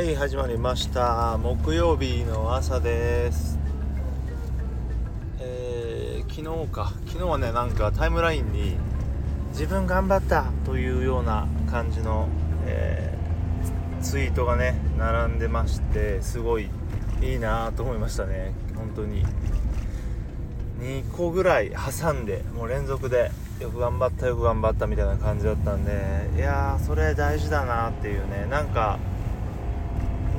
はい始まりました。木曜日の朝です。えー、昨日か。昨日はねなんかタイムラインに自分頑張ったというような感じの、えー、ツイートがね並んでましてすごいいいなと思いましたね。本当に。2個ぐらい挟んでもう連続でよく頑張ったよく頑張ったみたいな感じだったんでいやーそれ大事だなっていうね。なんか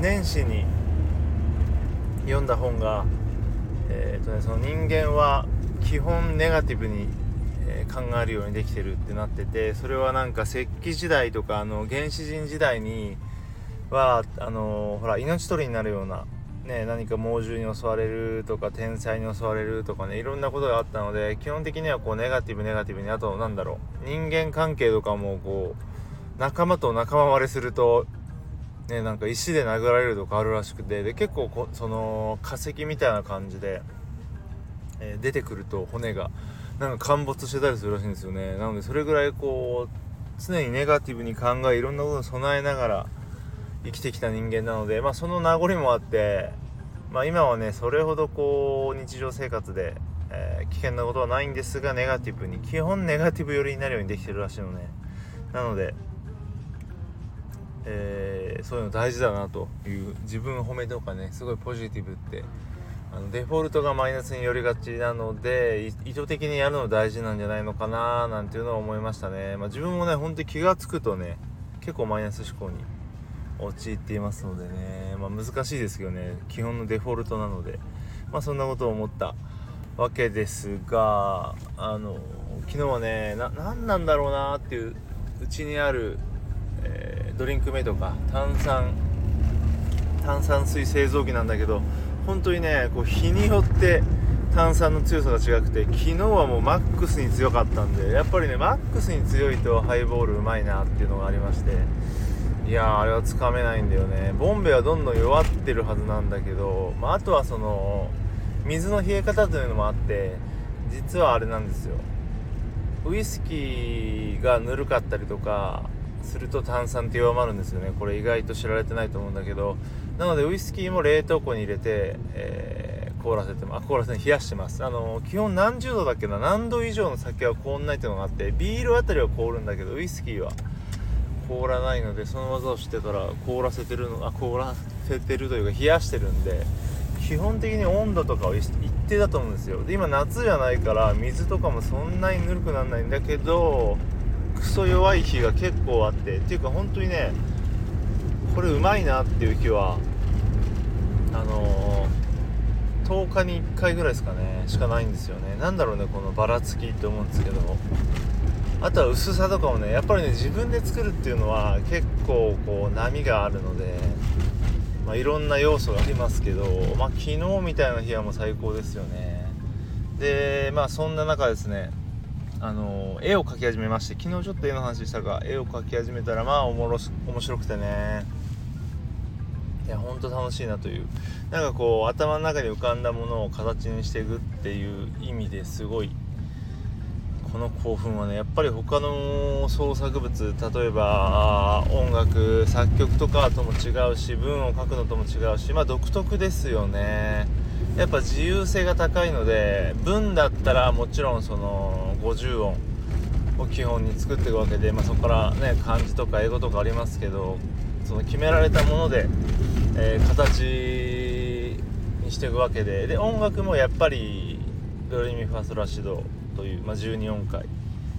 年始に読んだ本が、えーとね、その人間は基本ネガティブに、え、考えるようにできてるってなっててそれはなんか石器時代とかあの原始人時代にはあの、ほら命取りになるようなね、何か猛獣に襲われるとか天才に襲われるとかねいろんなことがあったので基本的にはこうネガティブネガティブにあとなんだろう人間関係とかもこう仲間と仲間割れするとねなんか石で殴られるとかあるらしくてで結構こその化石みたいな感じで、えー、出てくると骨がなんか陥没してたりするらしいんですよね。なのでそれぐらいこう常にネガティブに考えいろんなことに備えながら生きてきた人間なので、まあ、その名残もあって、まあ、今はねそれほどこう日常生活で、えー、危険なことはないんですがネガティブに基本ネガティブ寄りになるようにできてるらしいのね。なので、えー、そういうの大事だなという自分褒めとかね。すごいポジティブって。あのデフォルトがマイナスに寄りがちなので意図的にやるの大事なんじゃないのかななんていうのは思いましたね、まあ、自分もね本当に気が付くとね結構マイナス思考に陥っていますのでね、まあ、難しいですけどね。基本のデフォルトなので、まあ、そんなことを思ったわけですがあの昨日はね何なんだろうなっていううちにある、えー、ドリンクメイトか。炭酸炭酸水製造機なんだけど本当にねこう日によって炭酸の強さが違くて昨日はもうマックスに強かったんでやっぱりねマックスに強いとハイボールうまいなっていうのがありましていやあれはつかめないんだよね。ボンベはどんどん弱ってるはずなんだけど、まあ、あとはその水の冷え方というのもあって実はあれなんですよ。ウイスキーがぬるかったりとかすると炭酸って弱まるんですよね。これ意外と知られてないと思うんだけど。なのでウイスキーも冷凍庫に入れて、えー、凍らせてあ凍らせて冷やしてます。あの基本何十度だっけな？何度以上の酒は凍んないっていうのがあってビールあたりは凍るんだけどウイスキーは凍らないのでその技を知ってたら凍らせてるのあ凍らせてるというか冷やしてるんで基本的に温度とかは一定だと思うんですよ。で今夏じゃないから水とかもそんなにぬるくならないんだけどクソ弱い日が結構あってっていうか本当にねこれうまいなっていう日はあのー、10日に1回ぐらいですかねしかないんですよね。何だろうねこのばらつきって思うんですけど。あとは薄さとかもねやっぱりね自分で作るっていうのは結構こう波があるので、まあ、いろんな要素がありますけど、まあ、昨日みたいな日はもう最高ですよね。でまあそんな中ですねあの絵を描き始めまして昨日ちょっと絵の話したが絵を描き始めたらまあおもろ面白くてね。いやほんと楽しいなという。なんかこう頭の中に浮かんだものを形にしていくっていう意味ですごいこの興奮はねやっぱり他の創作物例えば音楽作曲とかとも違うし文を書くのとも違うしまあ独特ですよね。やっぱ自由性が高いので文だったらもちろんその50音を基本に作っていくわけで、まあ、そこからね漢字とか英語とかありますけどその決められたもので、えー、形にしていくわけでで音楽もやっぱりドレミファソラシドという、まあ、12音階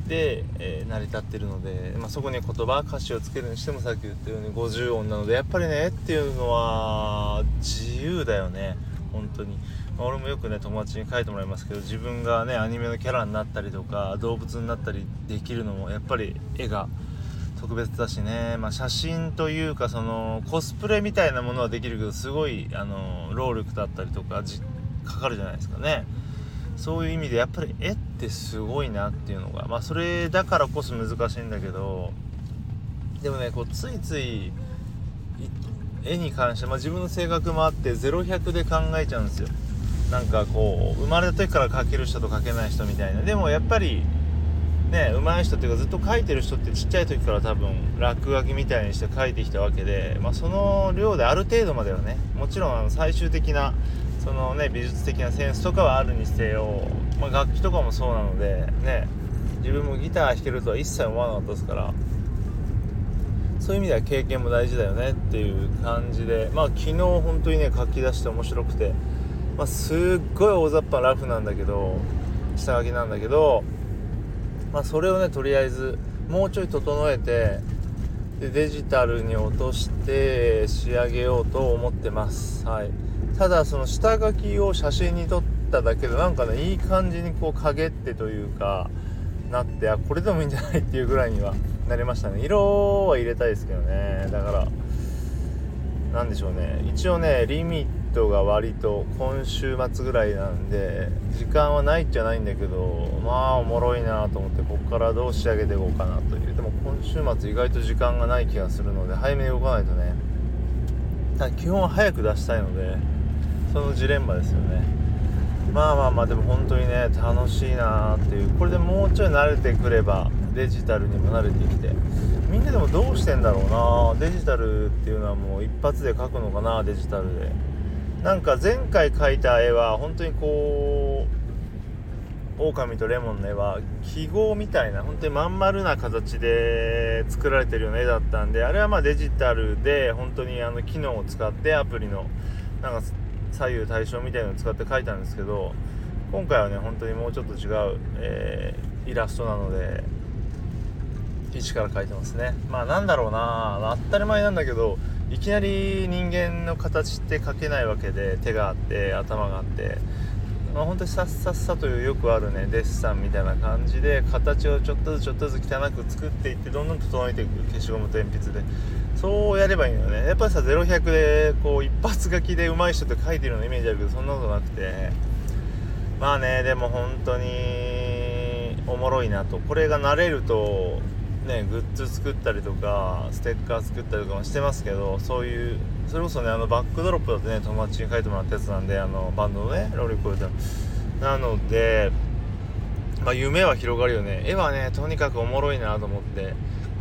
で、えー、成り立ってるので、まあ、そこに言葉歌詞をつけるにしてもさっき言ったように50音なのでやっぱりねっていうのは自由だよね本当に、まあ、俺もよくね友達に書いてもらいますけど自分がねアニメのキャラになったりとか動物になったりできるのもやっぱり絵が特別だしね、まあ、写真というかそのコスプレみたいなものはできるけどすごいあの労力だったりとかかかるじゃないですかね。そういう意味でやっぱり絵ってすごいなっていうのがまあそれだからこそ難しいんだけどでもねこうついつい絵に関して、まあ、自分の性格もあって0100で考えちゃうんですよ。なんかこう生まれた時から描ける人と描けない人みたいな。でもやっぱりね上手い人っていうかずっと書いてる人ってちっちゃい時から多分落書きみたいにして書いてきたわけで、まあ、その量である程度まではねもちろんあの最終的なそのね美術的なセンスとかはあるにせよ、まあ、楽器とかもそうなのでね自分もギター弾けるとは一切思わなかったですから。そういう意味では経験も大事だよねっていう感じでまあ昨日本当にね書き出して面白くて、まあ、すっごい大雑把ラフなんだけど下書きなんだけどまあ、それをねとりあえずもうちょい整えてでデジタルに落として仕上げようと思ってます、はい、ただその下書きを写真に撮っただけでなんかねいい感じにこう陰ってというかなってあこれでもいいんじゃないっていうぐらいにはなりましたね。色は入れたいですけどね。だから何でしょうね。一応ねリミットが割と今週末ぐらいなんで時間はないっちゃないんだけどまあおもろいなと思ってここからどう仕上げていこうかなという。でも今週末意外と時間がない気がするので早めに動かないとね。だ基本は早く出したいのでそのジレンマですよね。まあまあまあでも本当にね楽しいなっていう。これでもうちょい慣れてくればデジタルにも慣れてきて。みんなでもどうしてんだろうな。デジタルっていうのはもう一発で描くのかなデジタルで。なんか前回描いた絵は本当にこう狼とレモンの絵は記号みたいな本当にまん丸な形で作られてるような絵だったんであれはまあデジタルで本当にあの機能を使ってアプリのなんか左右対称みたいなのを使って描いたんですけど今回はね本当にもうちょっと違う、えー、イラストなので一から描いてますね。まあなんだろうな当たり前なんだけどいきなり人間の形って描けないわけで手があって頭があって、まあ、本当にさっさっさというよくあるね。デッサンみたいな感じで形をちょっとずつちょっとずつ汚く作っていってどんどん整えていく消しゴムと鉛筆で。そうやればいいのよね。やっぱりさ0100でこう一発書きで上手い人って書いてるようなイメージあるけどそんなことなくて。まあねでも本当におもろいなと。これが慣れるとねグッズ作ったりとかステッカー作ったりとかもしてますけどそういうそれこそねあのバックドロップだってね友達に書いてもらったやつなんであのバンドのねローリコールなのでまあ夢は広がるよね。絵はねとにかくおもろいなと思って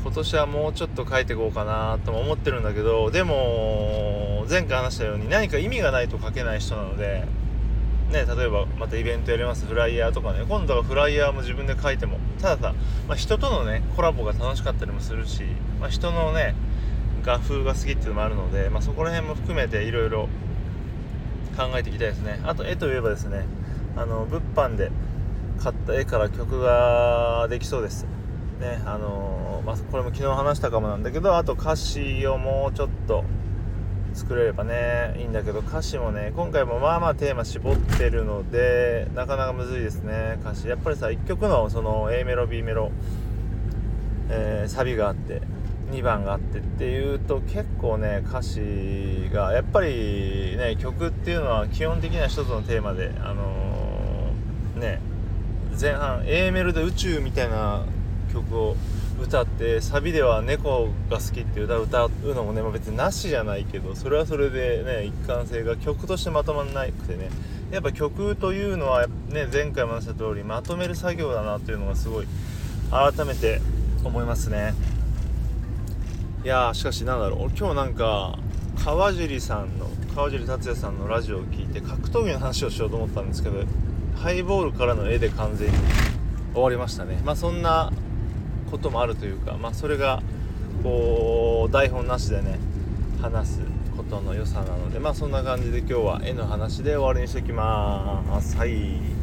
今年はもうちょっと描いていこうかなとも思ってるんだけどでも前回話したように何か意味がないと描けない人なのでね、例えばまたイベントやりますフライヤーとかね今度はフライヤーも自分で書いてもたださ、まあ、人とのねコラボが楽しかったりもするし、まあ、人のね画風が好きっていうのもあるので、まあ、そこら辺も含めていろいろ考えていきたいですね。あと絵といえばですねあの物販で買った絵から曲ができそうです。ねあのまあ、これも昨日話したかもなんだけどあと歌詞をもうちょっと作れればねいいんだけど歌詞もね今回もまあまあテーマ絞ってるのでなかなかむずいですね歌詞。やっぱりさ1曲のその A メロ B メロ、えー、サビがあって2番があってっていうと結構ね歌詞がやっぱりね曲っていうのは基本的には一つのテーマであのー、ね前半 A メロで宇宙みたいな曲を歌ってサビでは猫が好きって歌う歌うのもね、ま、別になしじゃないけどそれはそれでね一貫性が曲としてまとまらなくてね。やっぱ曲というのはね前回も話した通りまとめる作業だなっていうのがすごい改めて思いますね。いやしかしなんだろう。今日なんか川尻さんの川尻達也さんのラジオを聞いて格闘技の話をしようと思ったんですけどハイボールからの絵で完全に終わりましたね。まあそんなこともあるというか、まあ、それがこう台本なしでね話すことの良さなのでまあそんな感じで今日は絵の話で終わりにしておきます。はい。